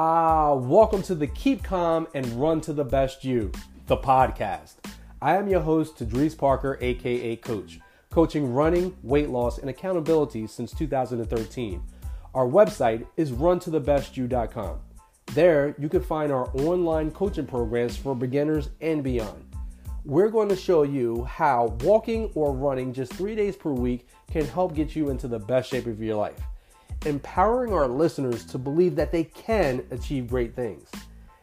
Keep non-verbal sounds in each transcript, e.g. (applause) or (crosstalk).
Ah, welcome to the Keep Calm and Run to the Best You, the podcast. I am your host, Tadrees Parker, aka Coach, coaching running, weight loss, and accountability since 2013. Our website is runtothebestyou.com. There, you can find our online coaching programs for beginners and beyond. We're going to show you how walking or running just three days per week can help get you into the best shape of your life empowering our listeners to believe that they can achieve great things.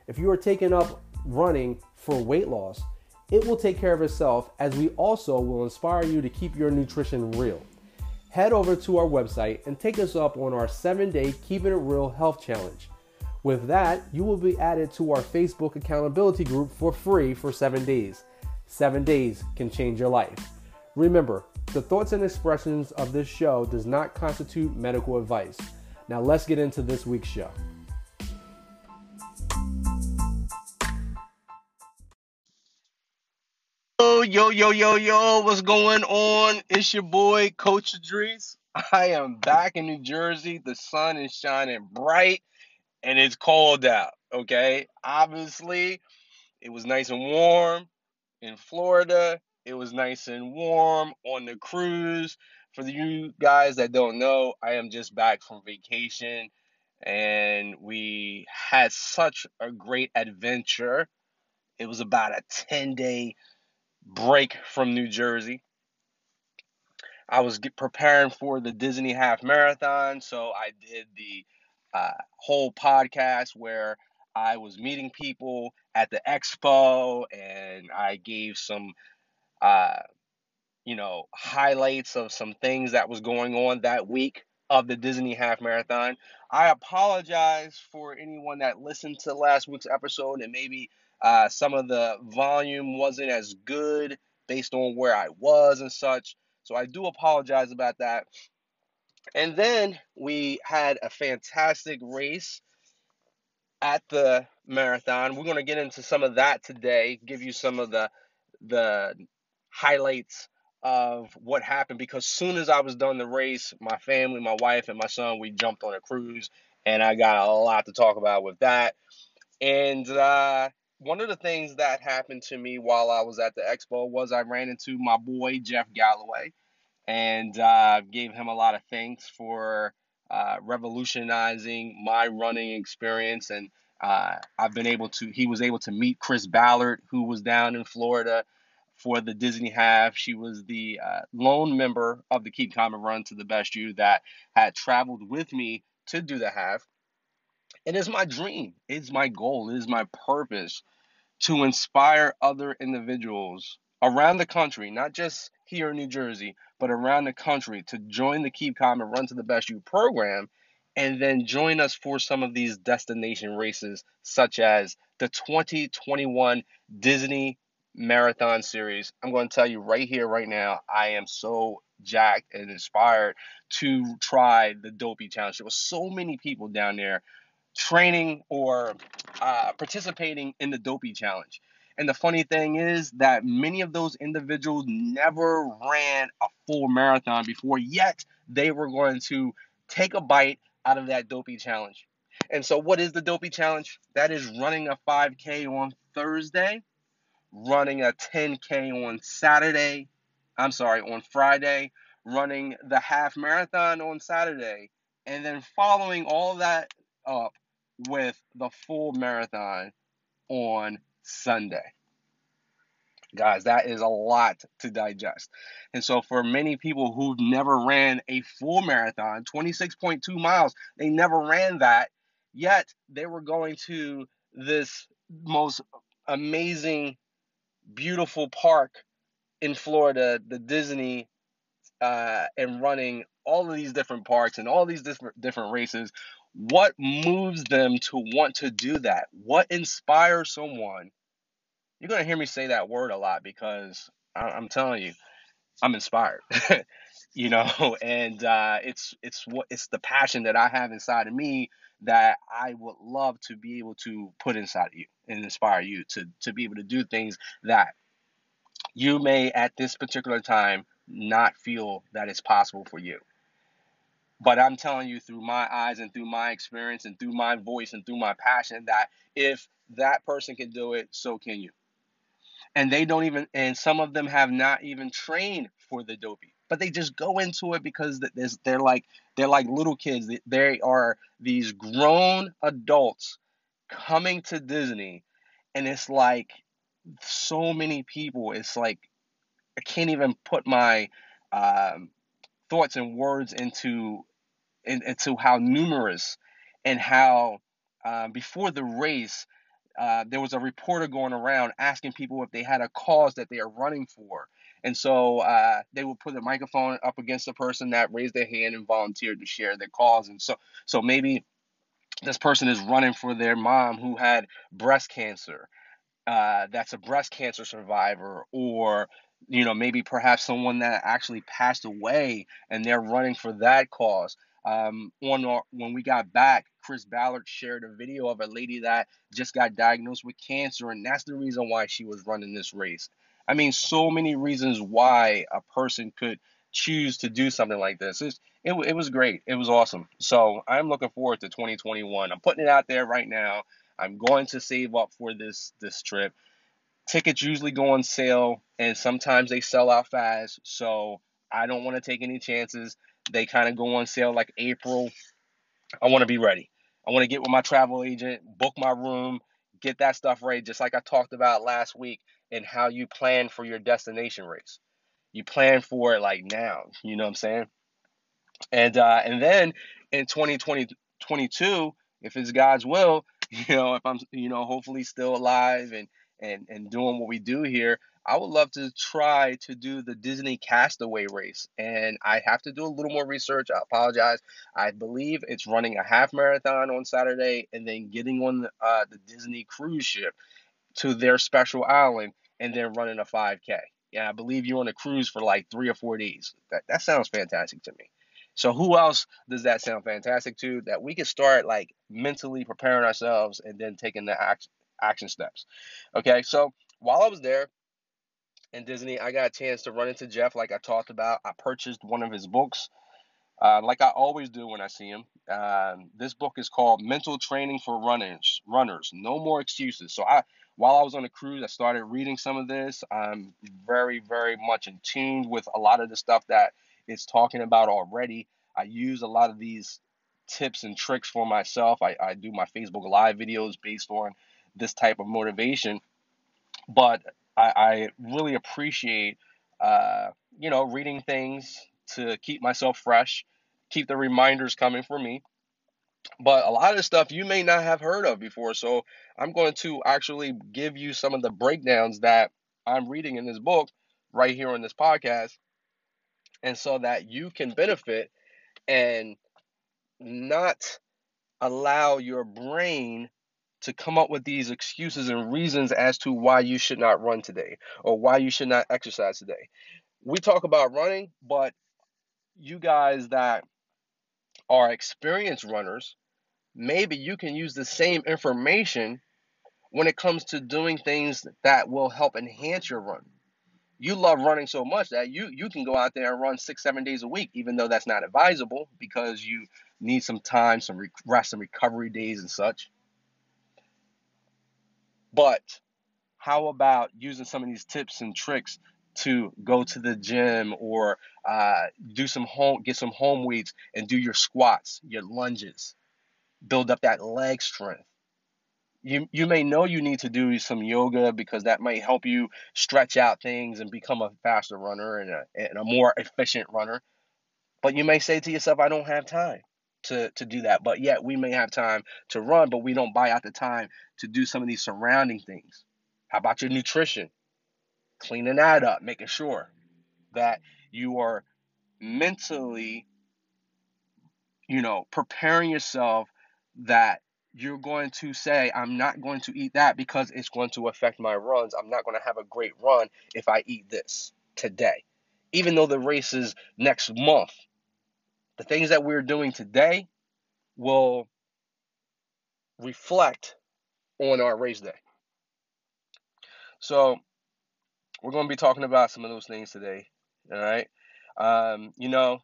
If you are taking up running for weight loss, it will take care of itself as we also will inspire you to keep your nutrition real. Head over to our website and take us up on our seven day Keeping It Real Health Challenge. With that, you will be added to our Facebook accountability group for free for seven days. Seven days can change your life. Remember, the thoughts and expressions of this show does not constitute medical advice. Now let's get into this week's show. Yo, yo, yo, yo, yo, what's going on? It's your boy, Coach Tadrees. I am back in New Jersey. The sun is shining bright and it's cold out, okay? Obviously, it was nice and warm in Florida. It was nice and warm on the cruise. For you guys that don't know, I am just back from vacation and we had such a great adventure. It was about a 10 day break from New Jersey. I was preparing for the Disney Half Marathon, so I did the uh, whole podcast where I was meeting people at the expo and I gave some uh, you know, highlights of some things that was going on that week of the Disney Half Marathon. I apologize for anyone that listened to last week's episode and maybe uh, some of the volume wasn't as good based on where I was and such. So I do apologize about that. And then we had a fantastic race at the marathon. We're going to get into some of that today, give you some of the the highlights of what happened because soon as I was done the race, my family, my wife, and my son, we jumped on a cruise, and I got a lot to talk about with that. And uh, one of the things that happened to me while I was at the expo was I ran into my boy Jeff Galloway, and uh, gave him a lot of thanks for uh, revolutionizing my running experience and. Uh, I've been able to. He was able to meet Chris Ballard, who was down in Florida, for the Disney half. She was the uh, lone member of the Keep and Run to the Best You that had traveled with me to do the half. It is my dream, it's my goal, it is my purpose to inspire other individuals around the country, not just here in New Jersey, but around the country to join the Keep Calm and Run to the Best You program and then join us for some of these destination races, such as the 2021 Disney marathon series. I'm going to tell you right here, right now, I am so jacked and inspired to try the Dopey Challenge. There was so many people down there training or uh, participating in the Dopey Challenge. And the funny thing is that many of those individuals never ran a full marathon before, yet they were going to take a bite out of that Dopey Challenge. And so, what is the Dopey Challenge? That is running a 5K on Thursday running a 10K on Saturday. I'm sorry, on Friday, running the half marathon on Saturday, and then following all that up with the full marathon on Sunday. Guys, that is a lot to digest. And so, for many people who've never ran a full marathon, 26.2 miles, they never ran that, yet they were going to this most amazing beautiful park in Florida, the Disney, uh, and running all of these different parks and all these different different races. What moves them to want to do that? What inspires someone? You're gonna hear me say that word a lot because I'm telling you, I'm inspired. (laughs) you know, (laughs) and uh, it's it's what it's the passion that I have inside of me that I would love to be able to put inside you and inspire you to to be able to do things that you may at this particular time not feel that it's possible for you. But I'm telling you through my eyes and through my experience and through my voice and through my passion that if that person can do it, so can you. And they don't even, and some of them have not even trained for the dopey, but they just go into it because they're like they're like little kids. They are these grown adults coming to Disney, and it's like so many people. It's like I can't even put my um, thoughts and words into in, into how numerous and how uh, before the race uh, there was a reporter going around asking people if they had a cause that they are running for. And so uh, they would put the microphone up against the person that raised their hand and volunteered to share their cause. And so, so maybe this person is running for their mom who had breast cancer. Uh, that's a breast cancer survivor, or you know maybe perhaps someone that actually passed away and they're running for that cause um, on our, when we got back, Chris Ballard shared a video of a lady that just got diagnosed with cancer, and that's the reason why she was running this race. I mean, so many reasons why a person could choose to do something like this. It's, it, it was great. It was awesome. So I'm looking forward to 2021. I'm putting it out there right now. I'm going to save up for this this trip. Tickets usually go on sale, and sometimes they sell out fast. So I don't want to take any chances. They kind of go on sale like April. I want to be ready. I want to get with my travel agent, book my room, get that stuff ready, just like I talked about last week, and how you plan for your destination race. You plan for it like now. You know what I'm saying? And uh, and then in 2020, 22, if it's God's will, (laughs) you know, if I'm, you know, hopefully still alive and and and doing what we do here, I would love to try to do the Disney Castaway race, and I have to do a little more research. I apologize. I believe it's running a half marathon on Saturday, and then getting on the, uh, the Disney cruise ship to their special island, and then running a 5K. Yeah, I believe you're on a cruise for like three or four days. That that sounds fantastic to me. So who else does that sound fantastic to? That we can start like mentally preparing ourselves and then taking the action action steps. Okay, so while I was there, in Disney, I got a chance to run into Jeff, like I talked about. I purchased one of his books, uh, like I always do when I see him. Um, this book is called Mental Training for Runners. Runners, no more excuses. So I, while I was on the cruise, I started reading some of this. I'm very, very much in tune with a lot of the stuff that it's talking about already. I use a lot of these tips and tricks for myself. I, I do my Facebook Live videos based on this type of motivation. But I, I really appreciate, uh, you know, reading things to keep myself fresh, keep the reminders coming for me. But a lot of stuff you may not have heard of before. So I'm going to actually give you some of the breakdowns that I'm reading in this book right here on this podcast. And so that you can benefit and not allow your brain to come up with these excuses and reasons as to why you should not run today or why you should not exercise today. We talk about running, but you guys that are experienced runners, maybe you can use the same information when it comes to doing things that will help enhance your run. You love running so much that you you can go out there and run six seven days a week, even though that's not advisable because you need some time, some rest and recovery days and such. But how about using some of these tips and tricks to go to the gym or uh, do some home, get some home weights and do your squats, your lunges, build up that leg strength. You, you may know you need to do some yoga because that might help you stretch out things and become a faster runner and a, and a more efficient runner. But you may say to yourself, I don't have time to, to do that. But yet we may have time to run, but we don't buy out the time to do some of these surrounding things. How about your nutrition? Cleaning that up, making sure that you are mentally, you know, preparing yourself that you're going to say, I'm not going to eat that because it's going to affect my runs. I'm not going to have a great run if I eat this today. Even though the race is next month, the things that we're doing today will reflect on our race day. So we're going to be talking about some of those things today. All right. Um, you know,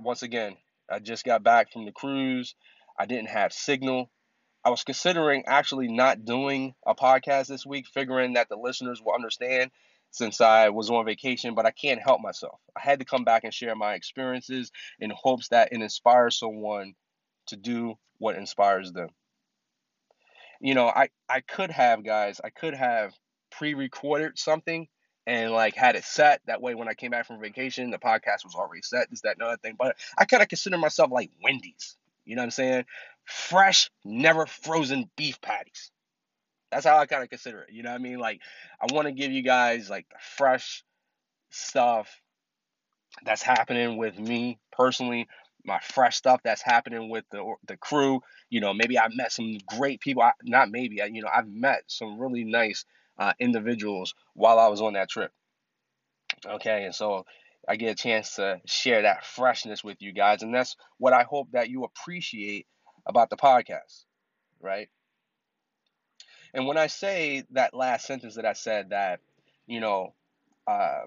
once again, I just got back from the cruise. I didn't have signal. I was considering actually not doing a podcast this week, figuring that the listeners will understand since I was on vacation, but I can't help myself. I had to come back and share my experiences in hopes that it inspires someone to do what inspires them. You know, I, I could have, guys, I could have pre recorded something and like had it set. That way, when I came back from vacation, the podcast was already set, this, that, and other thing. But I kind of consider myself like Wendy's. You know what I'm saying? Fresh, never frozen beef patties. That's how I kind of consider it. You know what I mean? Like, I want to give you guys like the fresh stuff that's happening with me personally, my fresh stuff that's happening with the the crew. You know, maybe I met some great people. I, not maybe, I, you know, I've met some really nice uh, individuals while I was on that trip. Okay, and so I get a chance to share that freshness with you guys, and that's what I hope that you appreciate about the podcast, right? And when I say that last sentence that I said that, you know, uh,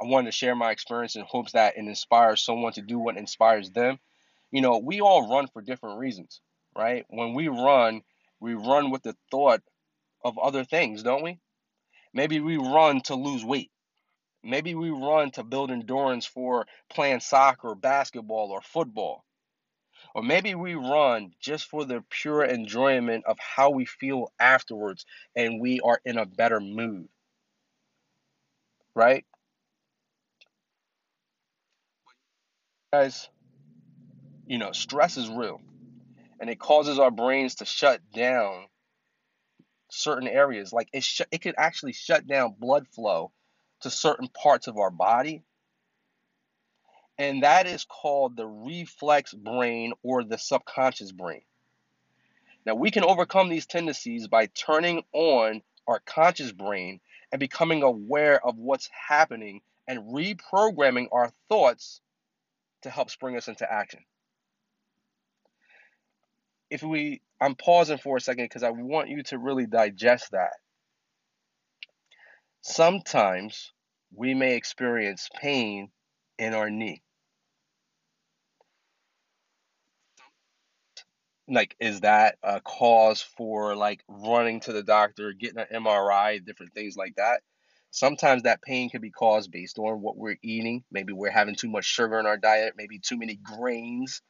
I wanted to share my experience in hopes that it inspires someone to do what inspires them. You know, we all run for different reasons, right? When we run, we run with the thought of other things, don't we? Maybe we run to lose weight. Maybe we run to build endurance for playing soccer, basketball, or football. Or maybe we run just for the pure enjoyment of how we feel afterwards and we are in a better mood. Right? Guys, you know, stress is real and it causes our brains to shut down certain areas. Like it, sh- it could actually shut down blood flow to certain parts of our body and that is called the reflex brain or the subconscious brain. Now, we can overcome these tendencies by turning on our conscious brain and becoming aware of what's happening and reprogramming our thoughts to help spring us into action. If we, I'm pausing for a second because I want you to really digest that. Sometimes we may experience pain in our knee. like is that a cause for like running to the doctor getting an mri different things like that? Sometimes that pain can be caused based on what we're eating. Maybe we're having too much sugar in our diet maybe too many grains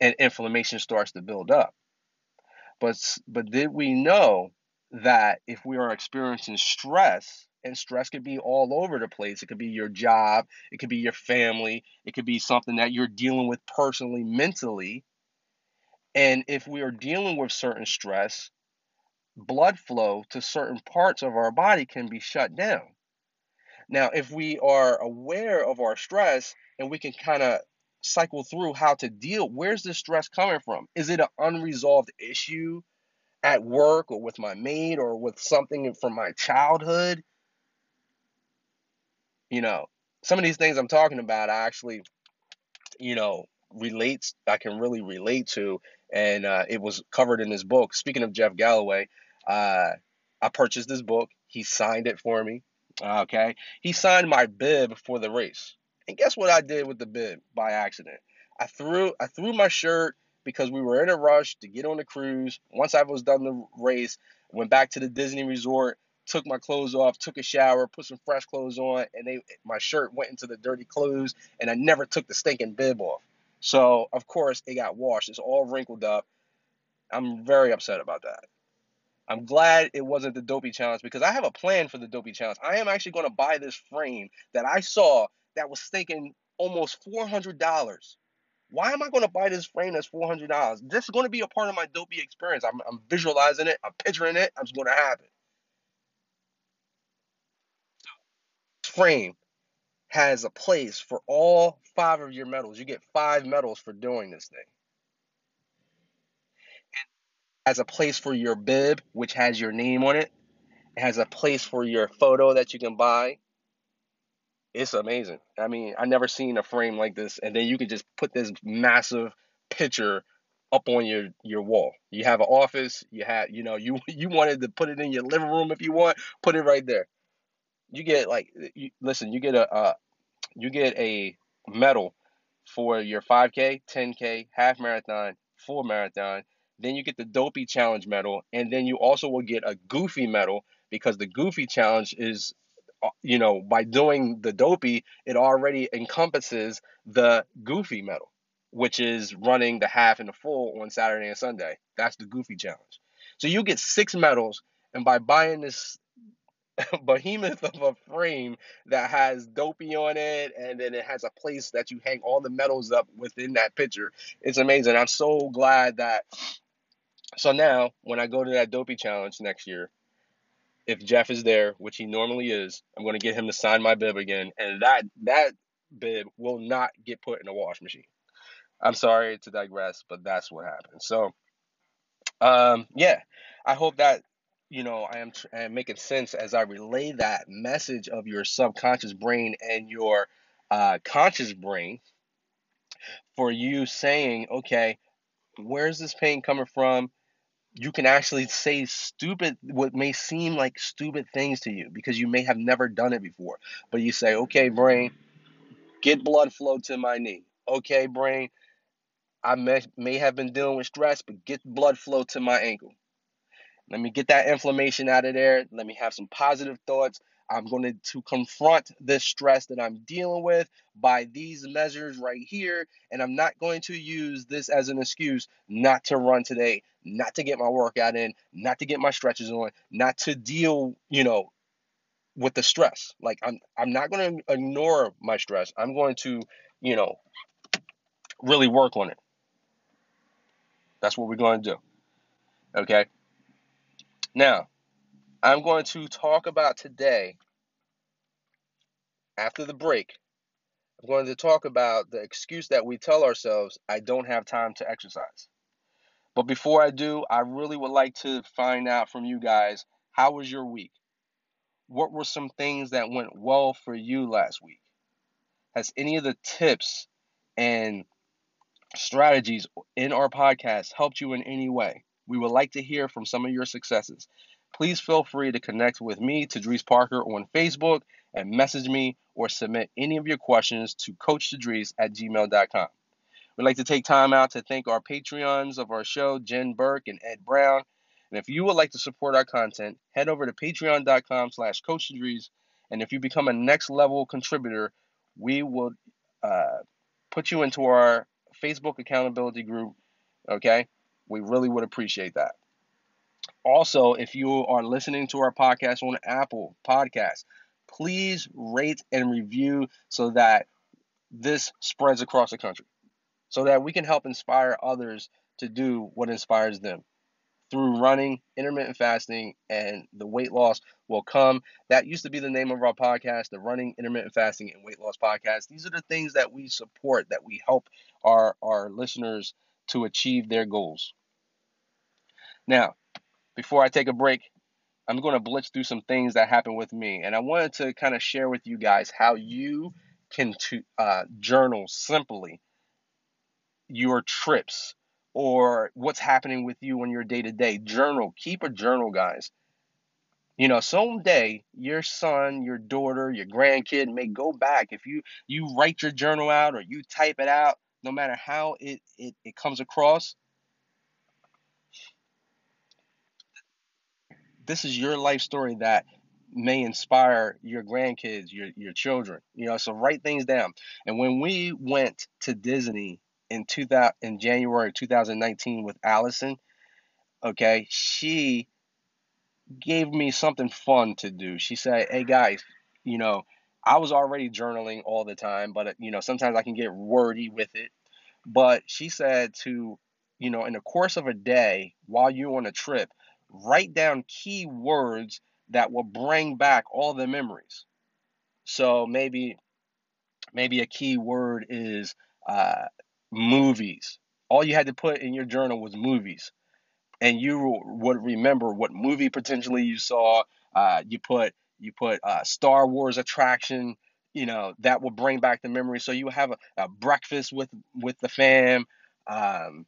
and inflammation starts to build up. But but did we know that if we are experiencing stress and stress could be all over the place it could be your job it could be your family it could be something that you're dealing with personally mentally and if we are dealing with certain stress, blood flow to certain parts of our body can be shut down. Now, if we are aware of our stress and we can kind of cycle through how to deal, where's the stress coming from? Is it an unresolved issue at work or with my mate or with something from my childhood? You know, some of these things I'm talking about, I actually, you know, relates, I can really relate to and uh, it was covered in his book. Speaking of Jeff Galloway, uh, I purchased this book. He signed it for me. Okay, he signed my bib for the race. And guess what I did with the bib by accident? I threw I threw my shirt because we were in a rush to get on the cruise. Once I was done the race, went back to the Disney resort, took my clothes off, took a shower, put some fresh clothes on, and they my shirt went into the dirty clothes, and I never took the stinking bib off. So, of course, it got washed. It's all wrinkled up. I'm very upset about that. I'm glad it wasn't the Dopey Challenge because I have a plan for the Dopey Challenge. I am actually going to buy this frame that I saw that was thinking almost $400. Why am I going to buy this frame that's $400? This is going to be a part of my Dopey experience. I'm, I'm visualizing it, I'm picturing it, I'm just going to have it. Frame has a place for all five of your medals. You get five medals for doing this thing. It has a place for your bib, which has your name on it. It has a place for your photo that you can buy. It's amazing. I mean, I never seen a frame like this, and then you can just put this massive picture up on your your wall. You have an office. You had, you know, you (laughs) you wanted to put it in your living room if you want, put it right there you get like you, listen you get a uh, you get a medal for your 5K, 10K, half marathon, full marathon. Then you get the Dopey Challenge medal, and then you also will get a Goofy medal because the Goofy Challenge is, you know, by doing the Dopey, it already encompasses the Goofy medal, which is running the half and the full on Saturday and Sunday. That's the Goofy Challenge. So you get six medals, and by buying this (laughs) behemoth of a frame that has dopey on it and then it has a place that you hang all the medals up within that picture it's amazing i'm so glad that so now when i go to that dopey challenge next year if jeff is there which he normally is i'm going to get him to sign my bib again and that that bib will not get put in a wash machine i'm sorry to digress but that's what happened so um yeah i hope that you know, I am, I am making sense as I relay that message of your subconscious brain and your uh, conscious brain for you saying, okay, where's this pain coming from? You can actually say stupid, what may seem like stupid things to you because you may have never done it before. But you say, okay, brain, get blood flow to my knee. Okay, brain, I may, may have been dealing with stress, but get blood flow to my ankle. Let me get that inflammation out of there. Let me have some positive thoughts. I'm going to, confront this stress that I'm dealing with by these measures right here. And I'm not going to use this as an excuse not to run today, not to get my workout in, not to get my stretches on, not to deal, you know, with the stress. Like I'm I'm not going to ignore my stress. I'm going to, you know, really work on it. That's what we're going to do. Okay? Now, I'm going to talk about today, after the break, I'm going to talk about the excuse that we tell ourselves I don't have time to exercise. But before I do, I really would like to find out from you guys how was your week? What were some things that went well for you last week? Has any of the tips and strategies in our podcast helped you in any way? We would like to hear from some of your successes. Please feel free to connect with me, Tadrees Parker, on Facebook and message me or submit any of your questions to CoachTadrees at gmail.com. We'd like to take time out to thank our Patreons of our show, Jen Burke and Ed Brown. And if you would like to support our content, head over to patreon.com slash coachtadrees. And if you become a next level contributor, we will uh, put you into our Facebook accountability group. Okay? We really would appreciate that. Also, if you are listening to our podcast on Apple Podcasts, please rate and review so that this spreads across the country, so that we can help inspire others to do what inspires them. Through running, intermittent fasting, and the weight loss will come. That used to be the name of our podcast, the Running, Intermittent Fasting, and Weight Loss Podcast. These are the things that we support, that we help our, our listeners to achieve their goals. Now, before I take a break, I'm going to blitz through some things that happened with me. And I wanted to kind of share with you guys how you can to, uh, journal simply your trips or what's happening with you on your day to day. Journal, keep a journal, guys. You know, someday your son, your daughter, your grandkid may go back. If you you write your journal out or you type it out, no matter how it, it, it comes across, this is your life story that may inspire your grandkids, your your children. You know, so write things down. And when we went to Disney in 2000 in January 2019 with Allison, okay, she gave me something fun to do. She said, "Hey guys, you know, I was already journaling all the time, but you know, sometimes I can get wordy with it. But she said to, you know, in the course of a day while you're on a trip, write down key words that will bring back all the memories. So maybe maybe a key word is uh, movies. All you had to put in your journal was movies, and you would remember what movie potentially you saw. Uh, you put you put uh, Star Wars attraction. You know that will bring back the memory. So you have a, a breakfast with with the fam. Um,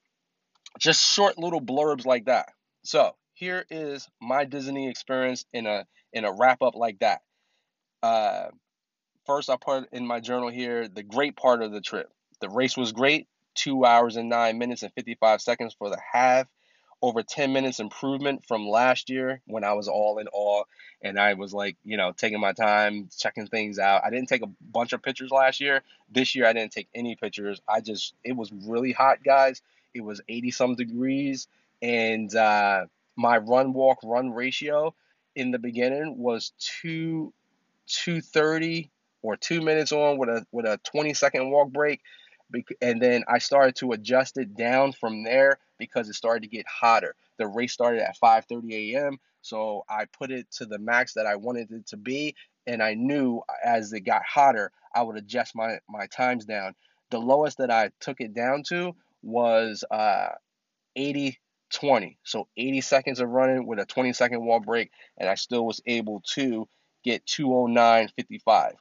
just short little blurbs like that. So here is my Disney experience in a in a wrap up like that. Uh, first, I put in my journal here the great part of the trip. The race was great. Two hours and nine minutes and 55 seconds for the half over 10 minutes improvement from last year when I was all in awe and I was like, you know, taking my time, checking things out. I didn't take a bunch of pictures last year. This year I didn't take any pictures. I just it was really hot, guys. It was 80 some degrees and uh, my run walk run ratio in the beginning was 2 230 or 2 minutes on with a with a 20 second walk break and then I started to adjust it down from there because it started to get hotter. The race started at 5:30 a.m., so I put it to the max that I wanted it to be, and I knew as it got hotter, I would adjust my my times down. The lowest that I took it down to was uh, 80 20. So 80 seconds of running with a 20 second wall break, and I still was able to get 209.55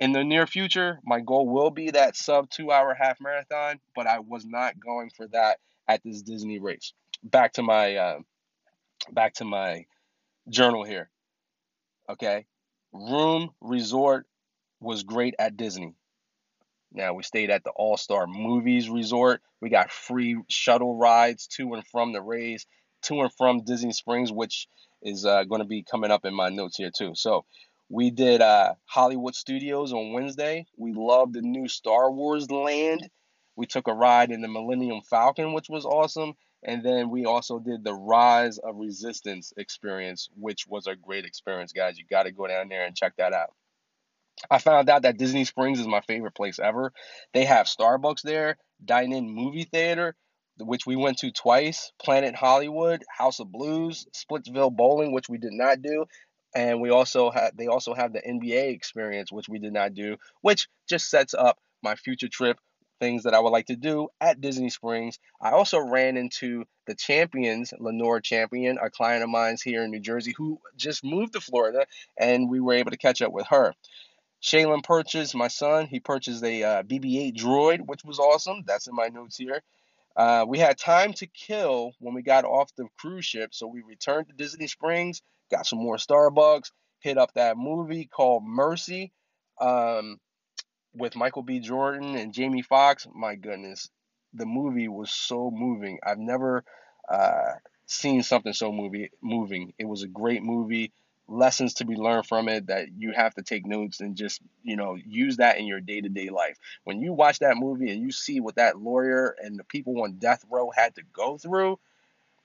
in the near future, my goal will be that sub two hour half marathon, but I was not going for that at this Disney race. Back to my uh, back to my journal here. Okay, room resort was great at Disney. Now we stayed at the All Star Movies Resort. We got free shuttle rides to and from the Rays, to and from Disney Springs, which is uh, going to be coming up in my notes here too. So we did uh, Hollywood Studios on Wednesday. We loved the new Star Wars land. We took a ride in the Millennium Falcon, which was awesome. And then we also did the Rise of Resistance experience, which was a great experience, guys. You got to go down there and check that out. I found out that Disney Springs is my favorite place ever. They have Starbucks there, dine in movie theater, which we went to twice, Planet Hollywood, House of Blues, Splitsville Bowling, which we did not do, and we also had they also have the NBA experience, which we did not do, which just sets up my future trip, things that I would like to do at Disney Springs. I also ran into the champions, Lenore Champion, a client of mine's here in New Jersey, who just moved to Florida, and we were able to catch up with her. Shaylin purchased my son. He purchased a uh, BB-8 droid, which was awesome. That's in my notes here. Uh, we had time to kill when we got off the cruise ship, so we returned to Disney Springs, got some more Starbucks, hit up that movie called Mercy um, with Michael B. Jordan and Jamie Foxx. My goodness, the movie was so moving. I've never uh, seen something so movie moving. It was a great movie. Lessons to be learned from it that you have to take notes and just you know use that in your day to day life. When you watch that movie and you see what that lawyer and the people on death row had to go through,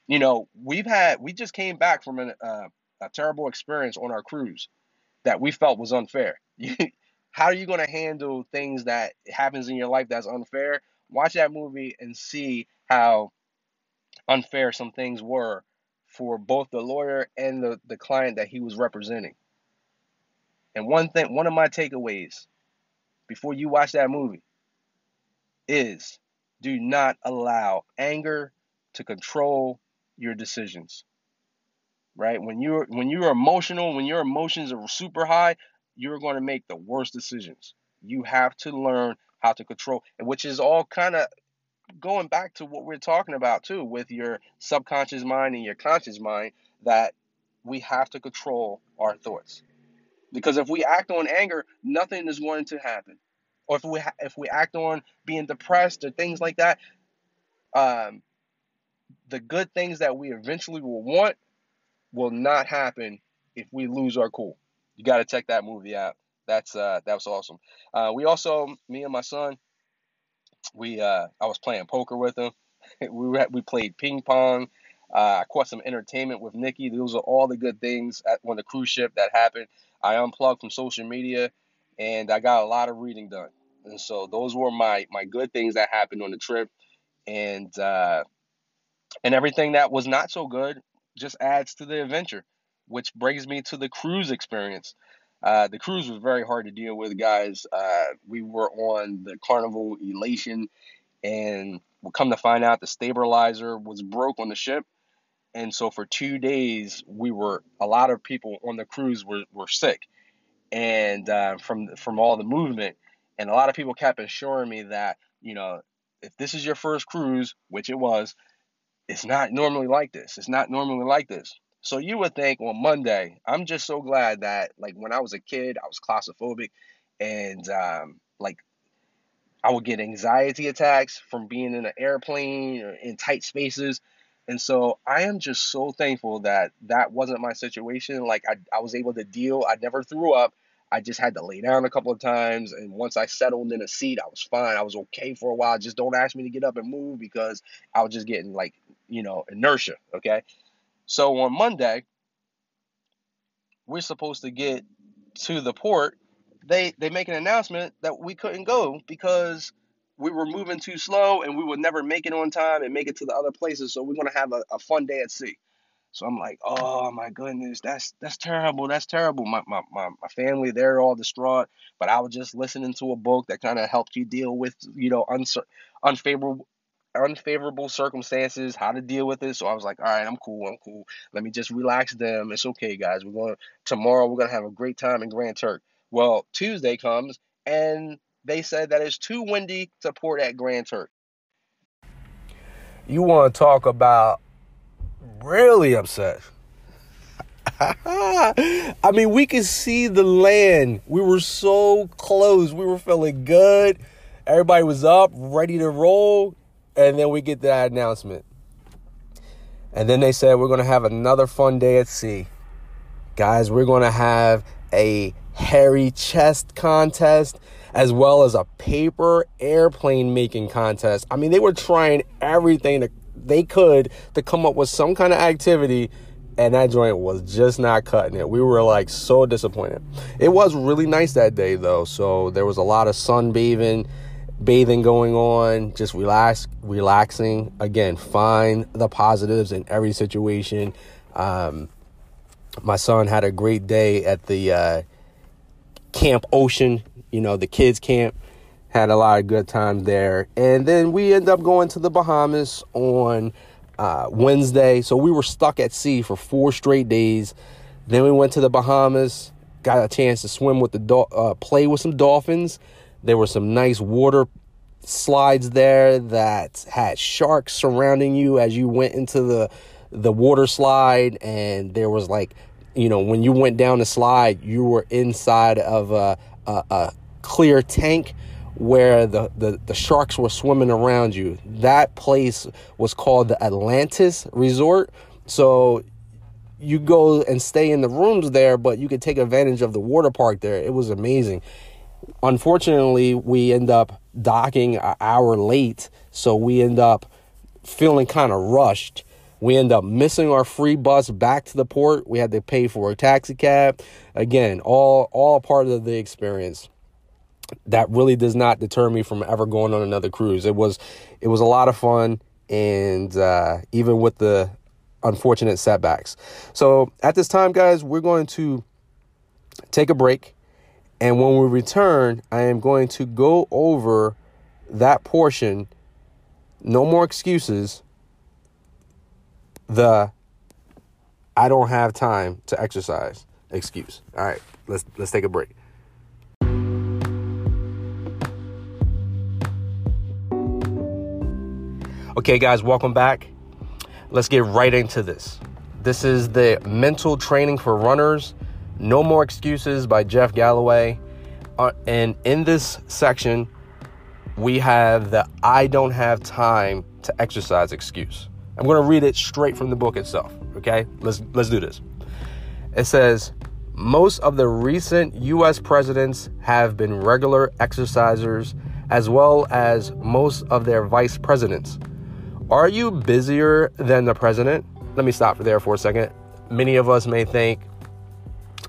you know we've had we just came back from an, uh, a terrible experience on our cruise that we felt was unfair. (laughs) How are you going to handle things that happens in your life that's unfair? Watch that movie and see how unfair some things were for both the lawyer and the, the client that he was representing. And one thing, one of my takeaways before you watch that movie is do not allow anger to control your decisions right? When you're when you're emotional, when your emotions are super high, you're going to make the worst decisions. You have to learn how to control, which is all kind of going back to what we're talking about too with your subconscious mind and your conscious mind that we have to control our thoughts. Because if we act on anger, nothing is going to happen. Or if we ha- if we act on being depressed or things like that, um, the good things that we eventually will want will not happen if we lose our cool. You got to check that movie out. That's uh, that was awesome. Uh, we also, me and my son, we uh, I was playing poker with him. (laughs) we were, we played ping pong. Uh, I caught some entertainment with Nikki. Those are all the good things at, on the cruise ship that happened. I unplugged from social media, and I got a lot of reading done. And so those were my my good things that happened on the trip, and uh, and everything that was not so good just adds to the adventure, which brings me to the cruise experience. Uh, the cruise was very hard to deal with, guys. Uh, we were on the Carnival Elation, and we come to find out the stabilizer was broke on the ship. And so for two days, we were a lot of people on the cruise were, were sick, and uh, from from all the movement, and a lot of people kept assuring me that you know if this is your first cruise, which it was, it's not normally like this. It's not normally like this. So you would think on Monday, I'm just so glad that like when I was a kid, I was claustrophobic and um, like I would get anxiety attacks from being in an airplane or in tight spaces. And so I am just so thankful that that wasn't my situation. Like I, I was able to deal. I never threw up. I just had to lay down a couple of times. And once I settled in a seat, I was fine. I was okay for a while. Just don't ask me to get up and move because I was just getting like, you know, inertia. Okay. So on Monday, we're supposed to get to the port. They they make an announcement that we couldn't go because we were moving too slow and we would never make it on time and make it to the other places. So we're gonna have a, a fun day at sea. So I'm like, oh my goodness, that's that's terrible. That's terrible. My my my, my family, they're all distraught. But I was just listening to a book that kind of helped you deal with, you know, uncer- unfavorable unfavorable circumstances, how to deal with it. So I was like, all right, I'm cool, I'm cool. Let me just relax them. It's okay, guys. We're going tomorrow. We're gonna have a great time in Grand Turk. Well, Tuesday comes and they said that it's too windy to port at Grand Turk. You want to talk about really upset. (laughs) I mean, we could see the land. We were so close. We were feeling good. Everybody was up, ready to roll. And then we get that announcement. And then they said, we're going to have another fun day at sea. Guys, we're going to have a hairy chest contest as well as a paper airplane making contest. I mean, they were trying everything that they could to come up with some kind of activity, and that joint was just not cutting it. We were like so disappointed. It was really nice that day though, so there was a lot of sunbathing, bathing going on, just relax, relaxing. Again, find the positives in every situation. Um, my son had a great day at the uh, Camp Ocean, you know, the kids' camp had a lot of good times there. And then we end up going to the Bahamas on uh, Wednesday. So we were stuck at sea for four straight days. Then we went to the Bahamas, got a chance to swim with the do- uh, play with some dolphins. There were some nice water slides there that had sharks surrounding you as you went into the the water slide and there was like you know when you went down the slide you were inside of a, a, a clear tank where the, the, the sharks were swimming around you. That place was called the Atlantis Resort. So you go and stay in the rooms there, but you could take advantage of the water park there. It was amazing. Unfortunately, we end up docking an hour late, so we end up feeling kind of rushed. We end up missing our free bus back to the port. We had to pay for a taxi cab. Again, all all part of the experience that really does not deter me from ever going on another cruise. It was it was a lot of fun and uh, even with the unfortunate setbacks. So at this time, guys, we're going to take a break. And when we return, I am going to go over that portion. No more excuses. The I don't have time to exercise excuse. All right, let's let's take a break. Okay, guys, welcome back. Let's get right into this. This is the mental training for runners. No more excuses by Jeff Galloway. Uh, and in this section, we have the I don't have time to exercise excuse. I'm going to read it straight from the book itself. Okay, let's let's do this. It says most of the recent U.S. presidents have been regular exercisers, as well as most of their vice presidents. Are you busier than the president? Let me stop there for a second. Many of us may think,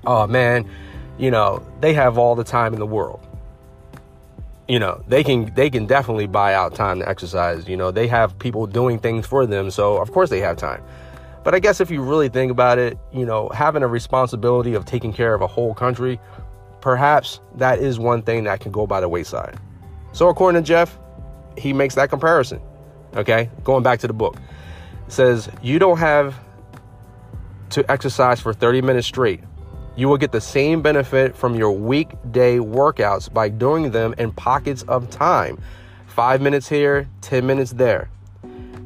oh man, you know, they have all the time in the world. You know, they can they can definitely buy out time to exercise. You know, they have people doing things for them, so of course they have time. But I guess if you really think about it, you know, having a responsibility of taking care of a whole country, perhaps that is one thing that can go by the wayside. So according to Jeff, he makes that comparison. Okay, going back to the book, it says you don't have to exercise for 30 minutes straight. You will get the same benefit from your weekday workouts by doing them in pockets of time five minutes here, 10 minutes there.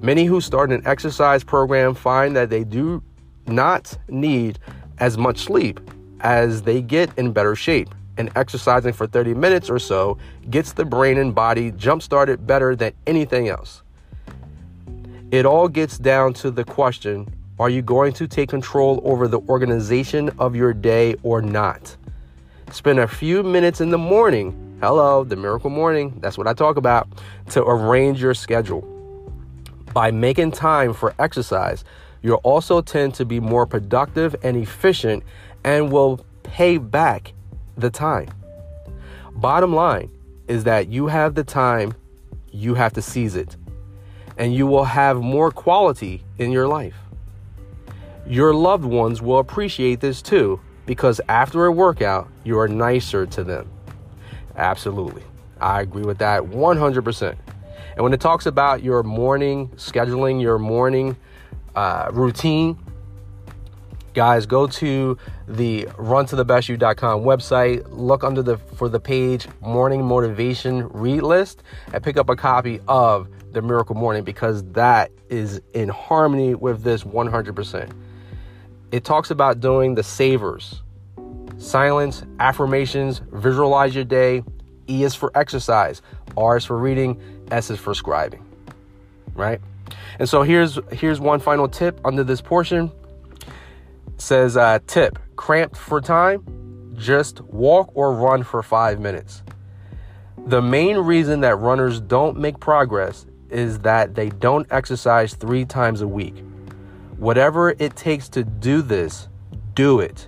Many who start an exercise program find that they do not need as much sleep as they get in better shape and exercising for 30 minutes or so gets the brain and body jump started better than anything else. It all gets down to the question are you going to take control over the organization of your day or not? Spend a few minutes in the morning, hello, the miracle morning, that's what I talk about, to arrange your schedule. By making time for exercise, you'll also tend to be more productive and efficient and will pay back the time. Bottom line is that you have the time, you have to seize it, and you will have more quality in your life. Your loved ones will appreciate this too because after a workout, you are nicer to them. Absolutely. I agree with that 100%. And when it talks about your morning scheduling, your morning uh, routine, guys, go to the runtothebestyou.com website, look under the for the page morning motivation read list, and pick up a copy of the Miracle Morning because that is in harmony with this 100% it talks about doing the savers silence, affirmations, visualize your day. E is for exercise, R is for reading, S is for scribing. Right? And so here's here's one final tip under this portion. It says uh, tip cramped for time, just walk or run for five minutes. The main reason that runners don't make progress is that they don't exercise three times a week. Whatever it takes to do this, do it.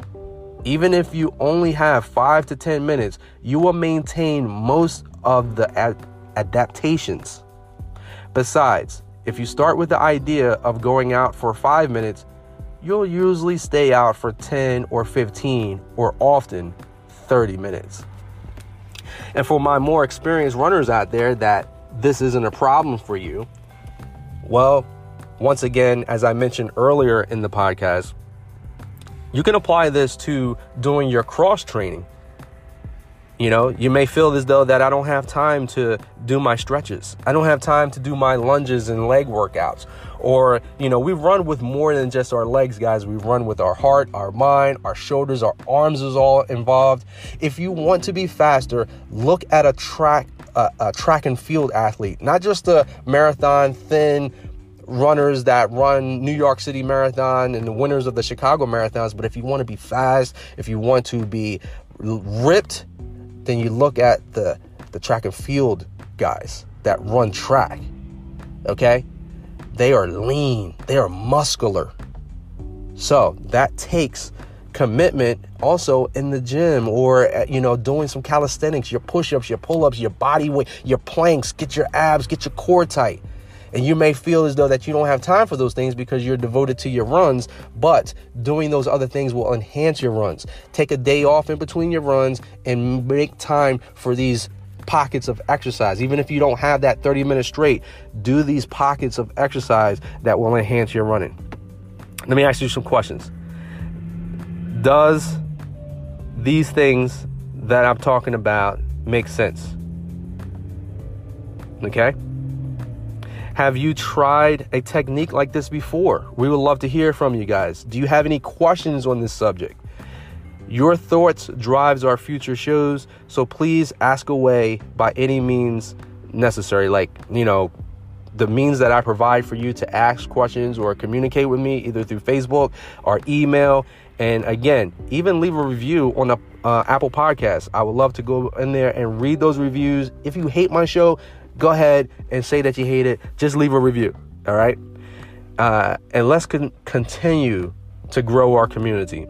Even if you only have five to 10 minutes, you will maintain most of the ad- adaptations. Besides, if you start with the idea of going out for five minutes, you'll usually stay out for 10 or 15 or often 30 minutes. And for my more experienced runners out there that this isn't a problem for you, well, once again, as I mentioned earlier in the podcast, you can apply this to doing your cross training. You know, you may feel as though that I don't have time to do my stretches. I don't have time to do my lunges and leg workouts. Or, you know, we run with more than just our legs, guys. We run with our heart, our mind, our shoulders, our arms is all involved. If you want to be faster, look at a track a, a track and field athlete, not just a marathon thin runners that run New York City Marathon and the winners of the Chicago Marathons. But if you want to be fast, if you want to be ripped, then you look at the, the track and field guys that run track. Okay? They are lean, they are muscular. So that takes commitment also in the gym or uh, you know doing some calisthenics your push-ups your pull-ups your body weight your planks get your abs get your core tight and you may feel as though that you don't have time for those things because you're devoted to your runs, but doing those other things will enhance your runs. Take a day off in between your runs and make time for these pockets of exercise. Even if you don't have that 30 minutes straight, do these pockets of exercise that will enhance your running. Let me ask you some questions. Does these things that I'm talking about make sense? Okay? Have you tried a technique like this before? We would love to hear from you guys. Do you have any questions on this subject? Your thoughts drives our future shows, so please ask away by any means necessary. Like, you know, the means that I provide for you to ask questions or communicate with me either through Facebook or email. And again, even leave a review on the uh, Apple Podcast. I would love to go in there and read those reviews. If you hate my show, go ahead and say that you hate it. Just leave a review. All right. Uh, and let's con- continue to grow our community.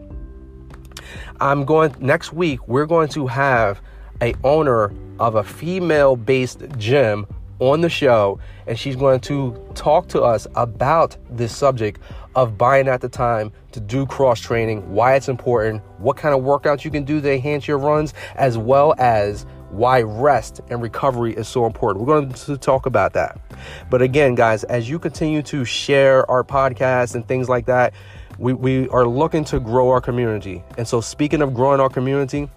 I'm going next week. We're going to have a owner of a female-based gym on the show, and she's going to talk to us about this subject of buying at the time to do cross training, why it's important, what kind of workouts you can do to enhance your runs, as well as why rest and recovery is so important. We're going to talk about that. But again, guys, as you continue to share our podcast and things like that, we, we are looking to grow our community. And so, speaking of growing our community,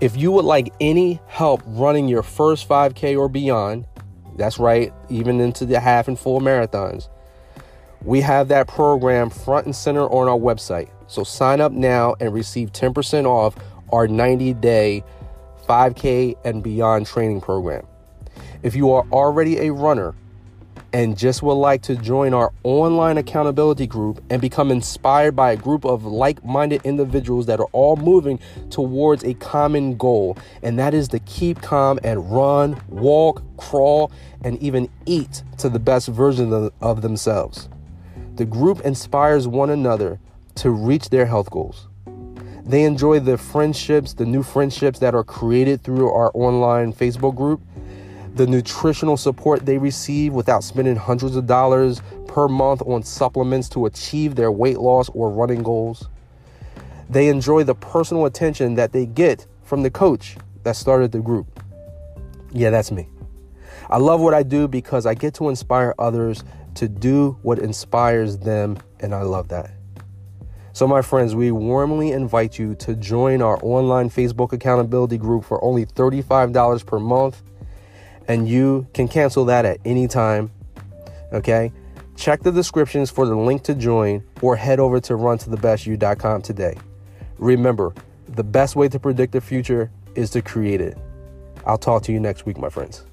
if you would like any help running your first 5K or beyond, that's right, even into the half and full marathons, we have that program front and center on our website. So sign up now and receive 10% off our 90 day 5K and beyond training program. If you are already a runner and just would like to join our online accountability group and become inspired by a group of like minded individuals that are all moving towards a common goal, and that is to keep calm and run, walk, crawl, and even eat to the best version of, of themselves. The group inspires one another to reach their health goals. They enjoy the friendships, the new friendships that are created through our online Facebook group, the nutritional support they receive without spending hundreds of dollars per month on supplements to achieve their weight loss or running goals. They enjoy the personal attention that they get from the coach that started the group. Yeah, that's me. I love what I do because I get to inspire others to do what inspires them, and I love that. So, my friends, we warmly invite you to join our online Facebook accountability group for only $35 per month, and you can cancel that at any time. Okay? Check the descriptions for the link to join or head over to runtothebestyou.com today. Remember, the best way to predict the future is to create it. I'll talk to you next week, my friends.